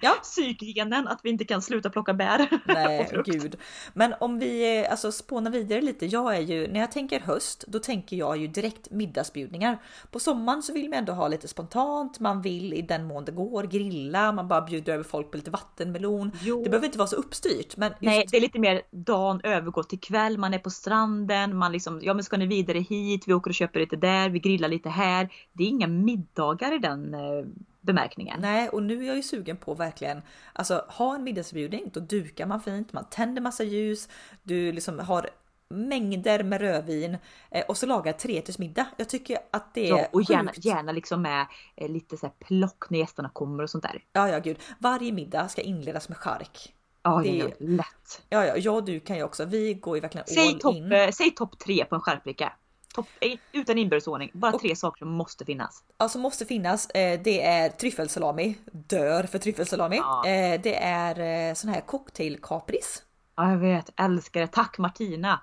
Ja. psykgenen att vi inte kan sluta plocka bär. Nej, gud. Men om vi eh, alltså spånar vidare lite. Jag är ju, när jag tänker höst, då tänker jag ju direkt middagsbjudningar. På sommaren så vill man ändå ha lite spontant. Man vill i den mån det går grilla. Man bara bjuder över folk på lite vattenmelon. Jo. Det behöver inte vara så uppstyrt, men just, Nej, det är lite mer dagen övergår till kväll, man är på stranden, man liksom, ja men ska ni vidare hit, vi åker och köper lite där, vi grillar lite här. Det är inga middagar i den eh, bemärkningen. Nej, och nu är jag ju sugen på verkligen alltså ha en middagsbjudning. Då dukar man fint, man tänder massa ljus, du liksom har mängder med rödvin eh, och så lagar trerättersmiddag. Jag tycker att det är Ja, och gärna, sjukt. gärna liksom med eh, lite så här plock när gästerna kommer och sånt där. Ja, ja, gud. Varje middag ska inledas med chark. Ja, Det- är lätt. Ja, ja, jag och du kan ju också. Vi går ju verkligen Säg all topp in. säg topp tre på en skärpbricka. Topp, utan inbördesordning. Bara Och- tre saker som måste finnas. Alltså måste finnas. Eh, det är tryffelsalami. Dör för tryffelsalami. Ja. Eh, det är eh, sån här cocktailkapris. Ja, jag vet. Älskar det. Tack Martina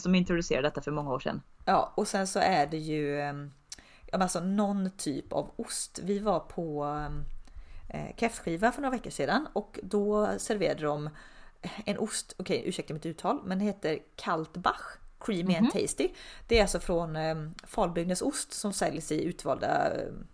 som introducerade detta för många år sedan. Ja, och sen så är det ju ehm, alltså någon typ av ost. Vi var på ehm, eh, kräftskiva för några veckor sedan och då serverade de en ost, okej ursäkta mitt uttal, men det heter Kaltbach Creamy and Tasty. Det är alltså från um, Falbygdens ost som säljs i utvalda ehm,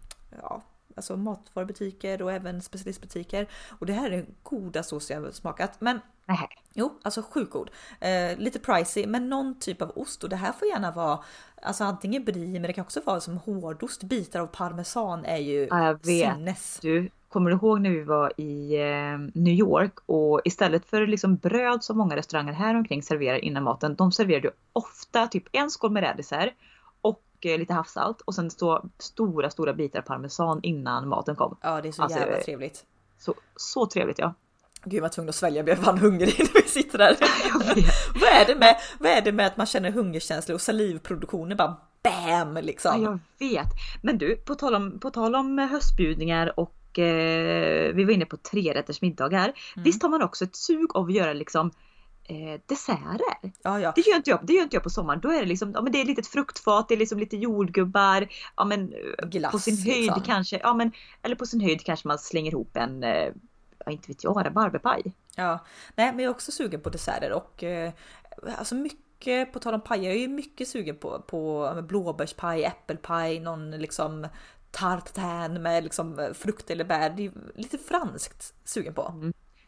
ja, alltså matvarubutiker och även specialistbutiker. Och det här är den godaste ost jag smakat. Men Nej. Jo, alltså sjukt god. Eh, lite pricey, men någon typ av ost och det här får gärna vara alltså antingen brie, men det kan också vara som hårdost. Bitar av parmesan är ju Ja, jag vet. sinnes. Du, kommer du ihåg när vi var i eh, New York och istället för liksom bröd som många restauranger här omkring serverar innan maten, de serverade ju ofta typ en skål med rädisor och eh, lite havssalt och sen så stora, stora bitar parmesan innan maten kom. Ja, det är så Alltså, jävla eh, trevligt. Så, så trevligt ja. Gud, jag var tvungen att svälja, jag blev fan hungrig när vi sitter där. Vad, är det med, vad är det med att man känner hungerkänslor och salivproduktionen bara BAM Ja, liksom? jag vet. Men du, på tal om, på tal om höstbjudningar och eh, vi var inne på trerätters middagar. Visst har man också ett sug av att göra liksom eh, desserter? Ja, ja. Det gör inte jag, det gör inte jag på sommaren. Då är det liksom, ja men det är ett litet fruktfat, det är liksom lite jordgubbar, ja men eh, Glass, på sin höjd liksom. kanske, ja men eller på sin höjd kanske man slänger ihop en, eh, ja inte vet jag, rabarberpaj. Ja, nej, men jag är också sugen på desserter och eh, alltså mycket på tal om pajer. Jag är ju mycket sugen på, på blåbärspaj, äppelpaj, någon liksom tartan med liksom frukt eller bär. Det är lite franskt sugen på.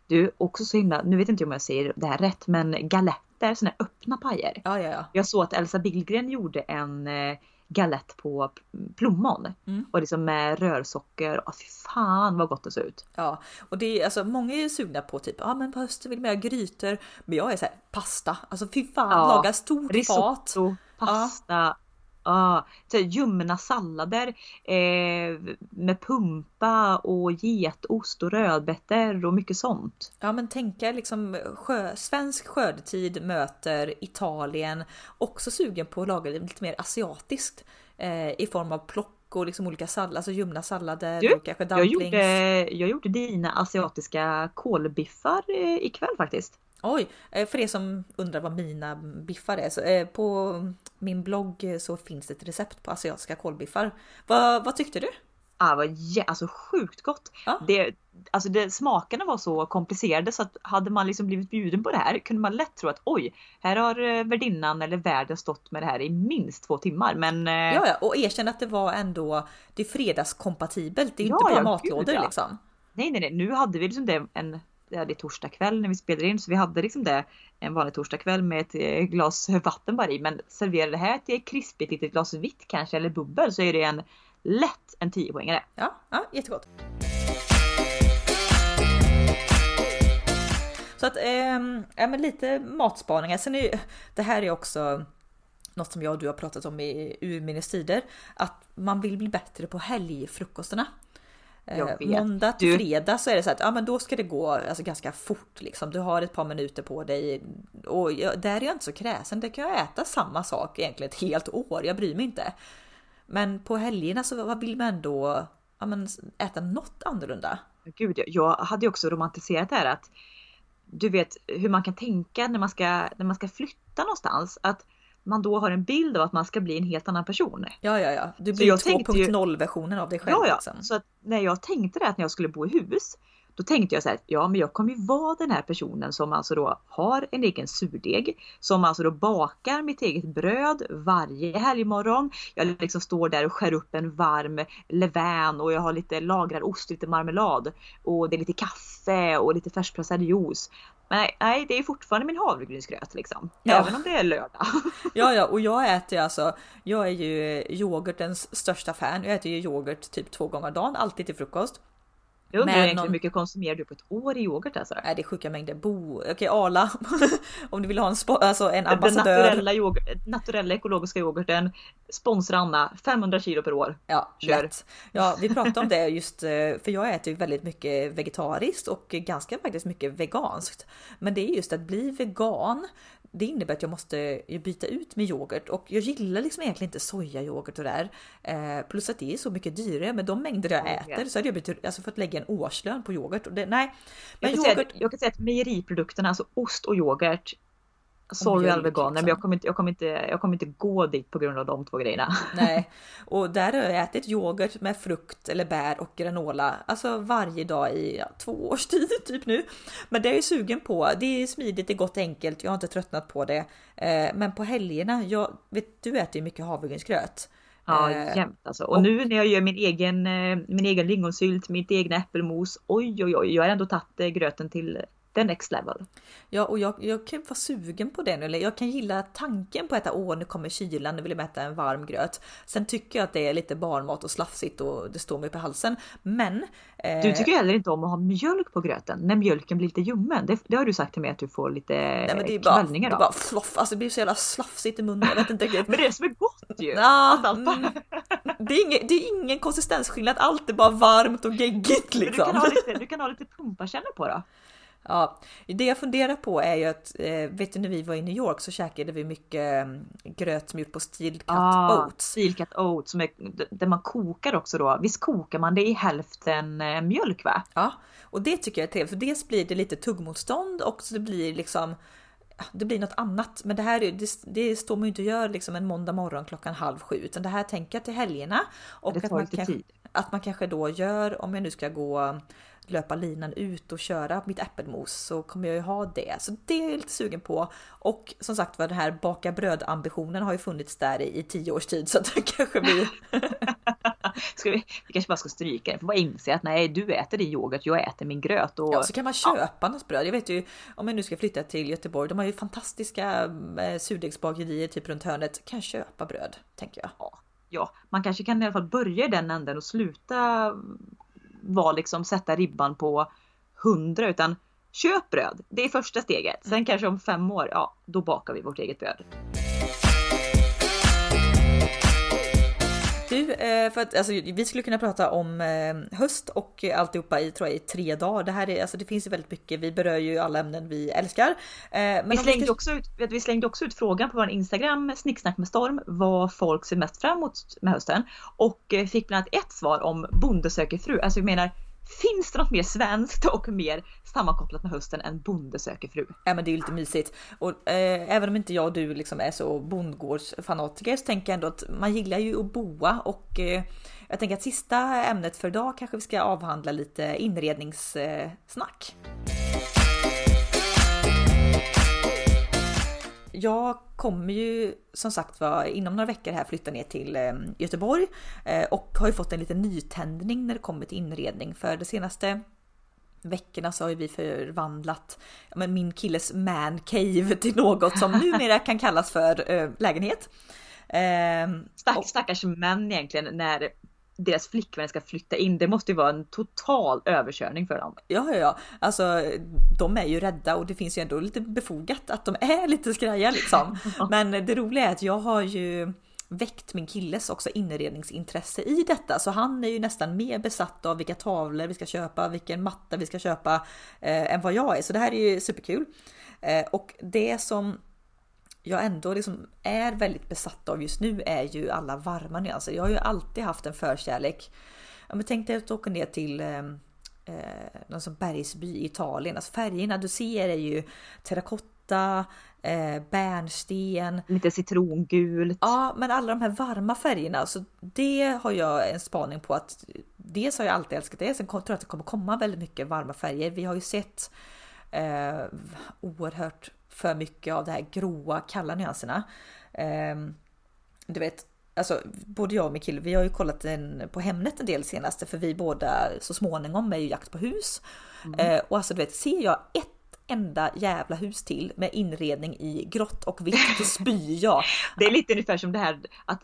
Du, också så himla, nu vet inte om jag säger det här rätt, men galetter, såna här öppna pajer. Ja, ja, ja. Jag såg att Elsa Billgren gjorde en eh, galett på plommon. Mm. Och liksom med rörsocker. Åh, fy fan vad gott det såg ut. ja. Och det är alltså många är ju sugna på typ, ja men på hösten vill man göra grytor. Men jag är så här, pasta. Alltså fy fan, Ja, laga stort fat. Risotto, pasta. Ja, så här ljumna sallader eh, med pumpa och getost och rödbetor och mycket sånt. Ja men tänka liksom sjö, svensk skördetid möter Italien. Också sugen på att laga lite mer asiatiskt. Eh, I form av plock och liksom olika sallader, alltså ljumna sallader Du, och kanske Jag dumplings. gjorde, jag gjorde dina asiatiska kolbiffar eh, ikväll faktiskt. Oj, eh, för er som undrar vad mina biffar är. Så, eh, på min blogg eh, så finns det ett recept på asiatiska kolbiffar. Vad, vad tyckte du? Ah, var jä- alltså sjukt gott. Ja. Det, alltså det, smakerna var så komplicerade så att hade man liksom blivit bjuden på det här kunde man lätt tro att oj, här har värdinnan eller värden stått med det här i minst två timmar. Men Ja, ja, och erkänn att det var ändå det är fredagskompatibelt. Det är Ja, inte bara ja, matlådor gud, ja. liksom. nej, nej, nej, nu hade vi liksom det en det är torsdag kväll när vi spelade in så vi hade liksom det en vanlig torsdag kväll med ett eh, glas vatten bara i. Men serverar det här till ett eh, krispigt litet glas vitt kanske eller bubbel så är det en lätt en 10 poängare. Ja, ja jättegott. Så att, eh, ja men lite matspaningar. Sen är ju, det här är också något som jag och du har pratat om i urminnes tider. Att man vill bli bättre på helgfrukostarna. Eh, Jag vet. Måndag till Du- fredag så är det så att ja, men då ska det gå alltså, ganska fort. Liksom. Du har ett par minuter på dig. Och jag, där är jag inte så kräsen. Där kan jag äta samma sak egentligen ett helt år. Jag bryr mig inte. Men på helgerna så vad vill man ändå ja, men, äta något annorlunda. Gud, jag hade ju också romantiserat det här att du vet hur man kan tänka när man ska, när man ska flytta någonstans. Att man då har en bild av att man ska bli en helt annan person. Ja, ja, ja. Du blir jag tänkte ju- 2.0 versionen av dig själv. Ja, ja. Liksom. Så när jag tänkte det att när jag skulle bo i hus. Då tänkte jag så här, ja men jag kommer ju vara den här personen som alltså då har en egen surdeg. Som alltså då bakar mitt eget bröd varje helgmorgon. Jag liksom står där och skär upp en varm levain och jag har lite lagrad ost, lite marmelad. Och det är lite kaffe och lite färskpressad juice. Nej, nej, det är fortfarande min havregrynsgröt liksom. Ja. Även om det är lördag. Ja, ja, och jag äter ju alltså, jag är ju yoghurtens största fan. Jag äter ju yoghurt typ två gånger om dagen, alltid till frukost. Jag undrar egentligen någon- hur mycket konsumerar du på ett år i yoghurt alltså? Nej, det är sjuka mängder. Bo, okej Arla, om du vill ha en, spo, alltså en Den ambassadör. naturella, yoghurt, naturella ekologiska yoghurten sponsrar Anna 500 kilo per år. Ja, Kör. lätt. Ja, vi pratade om det just eh, för jag äter ju väldigt mycket vegetariskt och ganska faktiskt mycket veganskt. Men det är just att bli vegan. Det innebär att jag måste byta ut med yoghurt och jag gillar liksom egentligen inte sojayoghurt och där. Eh, plus att det är så mycket dyrare. Men de mängder jag Jag äter vet. så hade jag bytt, alltså fått lägga en årslön på yoghurt. Och det, nej, Jag men kan, säga yoghurt. att, jag kan säga att mejeriprodukterna, alltså ost och yoghurt. Sorry alla veganer, men jag kommer, inte, jag, kommer inte, jag kommer inte gå dit på grund av de två grejerna. Nej, och där har jag ätit yoghurt med frukt eller bär och granola, alltså varje dag i ja, två års tid typ nu. Men det är jag sugen på. Det är smidigt, det är gott, enkelt. Jag har inte tröttnat på det. Eh, men på helgerna, jag vet du äter ju mycket havregrynsgröt. Ja, Eh, jämt alltså. Och, och- nu när jag gör min egen, eh, min egen lingonsylt, mitt egna äppelmos. Oj, oj, oj, jag har ändå tagit eh, gröten till the next level. Ja, och jag, jag kan vara sugen på det nu. Eller jag kan gilla tanken på att äta, åh nu kommer kylan, nu vill jag äta en varm gröt. Sen tycker jag att det är lite barnmat och slafsigt och det står mig på halsen. Men... eh, Du tycker heller inte om att ha mjölk på gröten när mjölken blir lite ljummen. Det, det har du sagt till mig att du får lite Nej, men det är bara, det kvällningar är av. bara floff, alltså det blir så jävla slafsigt i munnen. Jag vet inte riktigt. Men det är det som är gott ju! Ja, bara- mm, det, är ingen, det är ingen konsistensskillnad, allt är bara varmt och geggigt Men Du kan liksom. ha lite, du kan ha lite pumpakänner på då. Ja, det jag funderar på är ju att, eh, vet du när vi var i New York så käkade vi mycket eh, gröt som gjort på steel cut Ah, oats. Steel cut oats som är, där man kokar också då. Visst kokar man det i hälften eh, mjölk va? Ja, och det tycker jag är trevligt för dels blir det lite tuggmotstånd och så det blir liksom det blir något annat, men det här är, det, det står man ju inte och gör liksom en måndag morgon klockan halv sju, utan det här tänker jag till helgerna. Och Det att tar man, lite kanske, tid. att man kanske då gör, om jag nu ska gå löpa linan ut och köra mitt äppelmos så kommer jag ju ha det. Så det är jag lite sugen på. Och som sagt var den här baka bröd ambitionen har ju funnits där i, i tio års tid så att det kanske blir Ska vi, vi kanske bara ska stryka det. För bara inse att nej, du äter din yoghurt, jag äter min gröt. Och, Ja, så kan man köpa något bröd. Jag vet ju om jag nu ska flytta till Göteborg. De har ju fantastiska eh, surdegsbagerier typ runt hörnet. Kan jag köpa bröd tänker jag. ja, ja, man kanske kan i alla fall börja i den änden och sluta vara liksom sätta ribban på 100 utan köp bröd. Det är första steget. Sen kanske om fem år, ja, då bakar vi vårt eget bröd. Du, eh, för att alltså, vi skulle kunna prata om eh, höst och alltihopa i, tror jag, i tre dagar. Det här är, alltså det finns ju väldigt mycket. Vi berör ju alla ämnen vi älskar. Eh, men Vi slängde, ska- också ut, vi slängde också ut frågan på vår Instagram, Snicksnack med storm, vad folk ser mest fram emot med hösten. Och fick bland annat ett svar om Bonde söker fru. Alltså jag menar, finns det något mer svenskt och mer sammankopplat med hösten än Bonde söker fru? Ja men det är ju lite mysigt. Och eh, även om inte jag och du liksom är så bondgårdsfanatiker så tänker jag ändå att man gillar ju att boa och eh, jag tänker att sista ämnet för idag kanske vi ska avhandla lite inredningssnack. Jag kommer ju som sagt var inom några veckor här flytta ner till eh, Göteborg eh, och har ju fått en liten nytändning när det kommer till inredning för det senaste veckorna så har vi förvandlat men min killes man cave till något som numera kan kallas för eh, lägenhet. Eh, Stack, och- stackars män egentligen när deras flickvän ska flytta in. Det måste ju vara en total överkörning för dem. Ja, ja, ja, alltså de är ju rädda och det finns ju ändå lite befogat att de är lite skraja liksom. Men det roliga är att jag har ju väckt min killes också inredningsintresse i detta, så han är ju nästan mer besatt av vilka tavlor vi ska köpa, vilken matta vi ska köpa eh, än vad jag är. Så det här är ju superkul. Eh, och det som jag ändå liksom är väldigt besatt av just nu är ju alla varma nyanser. Jag har ju alltid haft en förkärlek. Ja, men tänk dig att åka ner till eh, eh, någon som bergsby i Italien. Alltså färgerna du ser är ju terrakotta, eh, bärnsten. Lite citrongult. Ja, men alla de här varma färgerna, så det har jag en spaning på att dels har jag alltid älskat det. Sen tror jag att det kommer komma väldigt mycket varma färger. Vi har ju sett eh, oerhört för mycket av de här gråa, kalla nyanserna. Eh, du vet, alltså både jag och min kille, vi har ju kollat en, på Hemnet en del senaste för vi båda så småningom är ju jakt på hus. Eh, och alltså du vet, ser jag ett varenda jävla hus till med inredning i grått och vitt, då spyr jag. Det är lite ungefär som det här att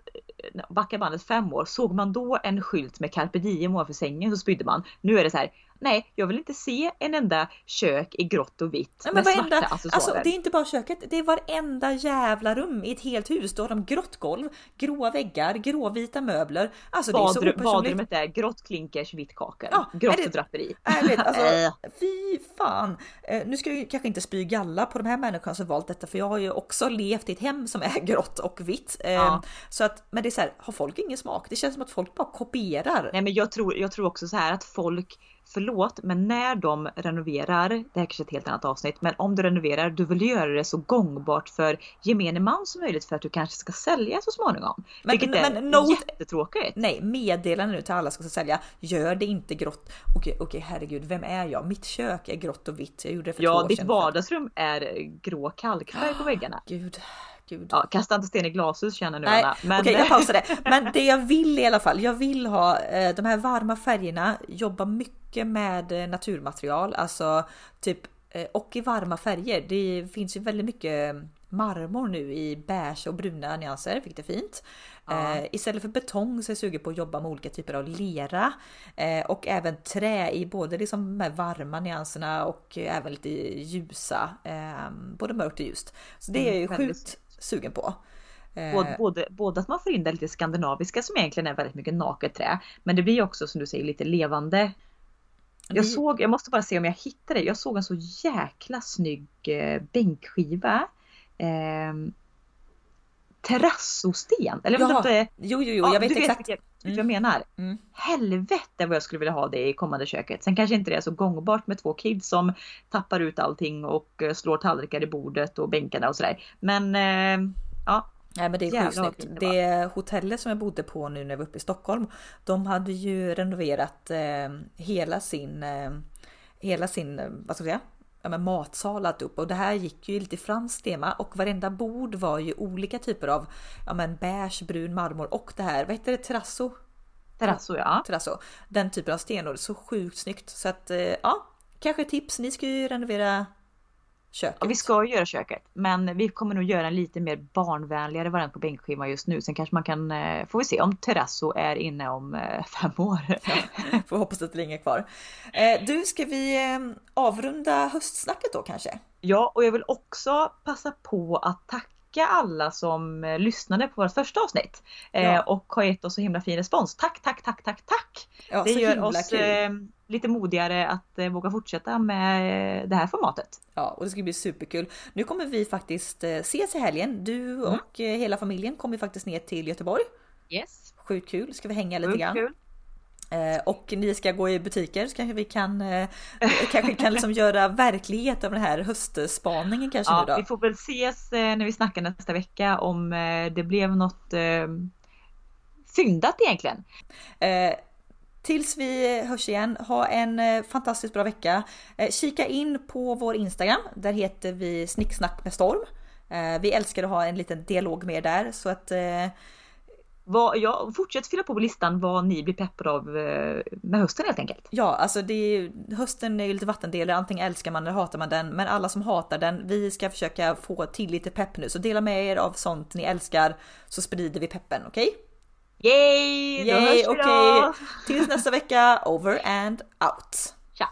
eh, backa bandet fem år, såg man då en skylt med carpe diem ovanför sängen så spydde man. Nu är det så här, nej jag vill inte se en enda kök i grått och vitt Nej, med men svarta varenda, accessoarer. alltså, det är inte bara köket, det är varenda jävla rum i ett helt hus. Då har de grått golv, gråa väggar, gråvita möbler. Alltså det är så opersonligt. badrummet är grått klinkers, vitt kakel, Ja, grått är det- draperi. Vet, alltså, Äh. fy fan. Eh, nu ska jag kanske inte spy galla på de här människorna som valt detta, för jag har ju också levt i ett hem som är grått och vitt. Eh, Ja. Så att, men det är så här, har folk ingen smak? Det känns som att folk bara kopierar. Nej men jag tror, jag tror också så här att folk, förlåt, men när de renoverar, det här kanske är ett helt annat avsnitt, men om du renoverar, du vill göra det så gångbart för gemene man som möjligt för att du kanske ska sälja så småningom. Men- vilket är men jättetråkigt. Nej, meddelande nu till alla som ska sälja. Gör det inte grått. Okej, okej, herregud, vem är jag? Mitt kök är grått och vitt. Jag gjorde det för två Ja, år ditt sedan. vardagsrum är grå kalkfärg på väggarna. Gud, gud. Ja, kasta inte sten i glashus känner nu Nej, Anna. Men, okej jag pausar det. Men det jag vill i alla fall, jag vill ha eh, de här varma färgerna, jobba mycket med eh, naturmaterial, alltså typ eh, och i varma färger. Det finns ju väldigt mycket marmor nu i beige och bruna nyanser, vilket är fint. Ja. Eh, istället för betong så är jag sugen på att jobba med olika typer av lera eh, och även trä i både liksom de här varma nyanserna och eh, även lite ljusa, eh, både mörkt och ljust. Så det är jag ju Mm, sjukt sugen på. Eh, Både, både, både att man får in det lite skandinaviska som egentligen är väldigt mycket naket trä. Men det blir också som du säger lite levande. Jag Det- såg, jag måste bara se om jag hittar det. Jag såg en så jäkla snygg eh, bänkskiva. Eh, terrassosten. Eller jag vet Ja, inte. jo, jo, jo, Ja, jag vet exakt. Vet vad jag menar? Mm. Helvete vad jag skulle vilja ha det i kommande köket. Sen kanske inte det är så gångbart med två kids som tappar ut allting och eh, slår tallrikar i bordet och bänkarna och sådär. Men eh, ja, Nej men det är sjukt snyggt. det Det hotellet som jag bodde på nu när jag var uppe i Stockholm. De hade ju renoverat eh, hela sin, eh, hela sin, eh, vad ska jag säga? Ja, men matsal allt upp och det här gick ju lite franskt tema och varenda bord var ju olika typer av ja, men beige, brun marmor och det här, vad heter det, terrasso? terrasso ja. terrasso. Den typen av stenor, så sjukt snyggt. Så att eh, ja, kanske tips. Ni ska ju renovera köket. Ja, vi ska ju göra köket, men vi kommer nog göra en lite mer barnvänligare variant på bänkskivan just nu. Sen kanske man kan, eh, får vi se om Terrasso är inne om eh, fem år. Får hoppas att det ringer kvar. Eh, du, ska vi avrunda höstsnacket då kanske? Ja, och jag vill också passa på att tacka alla som lyssnade på vårt första avsnitt Ja. och har gett oss så himla fin respons. Tack, tack, tack, tack, tack! Ja, Det gör oss kul. Eh, lite modigare att eh, våga fortsätta med det här formatet. Ja, och det ska bli superkul. Nu kommer vi faktiskt eh, ses i helgen. Du Mm. och eh, hela familjen kommer faktiskt ner till Göteborg. Yes. Sjukt kul. Ska vi hänga lite Sjukt grann. kul. Eh, och ni ska gå i butiker så kanske vi kan, eh, kanske kan liksom göra verklighet av den här höstspaningen kanske nu Ja, då. vi får väl ses eh, när vi snackar nästa vecka om eh, det blev något eh, fyndat egentligen. Eh, tills vi hörs igen, ha en eh, fantastiskt bra vecka. Eh, kika in på vår Instagram, där heter vi Snicksnack med storm. Eh, vi älskar att ha en liten dialog med er där så att Vad, ja, fortsätt fylla på listan vad ni blir peppade av med hösten helt enkelt. ja, alltså det är, hösten är ju lite vattendelare, antingen älskar man eller hatar man den. Men alla som hatar den, vi ska försöka få till lite pepp nu. Så dela med er av sånt ni älskar så sprider vi peppen, okej? Yay! Då Yay, hörs vi okay. då! Tills nästa vecka, over and out! Ciao!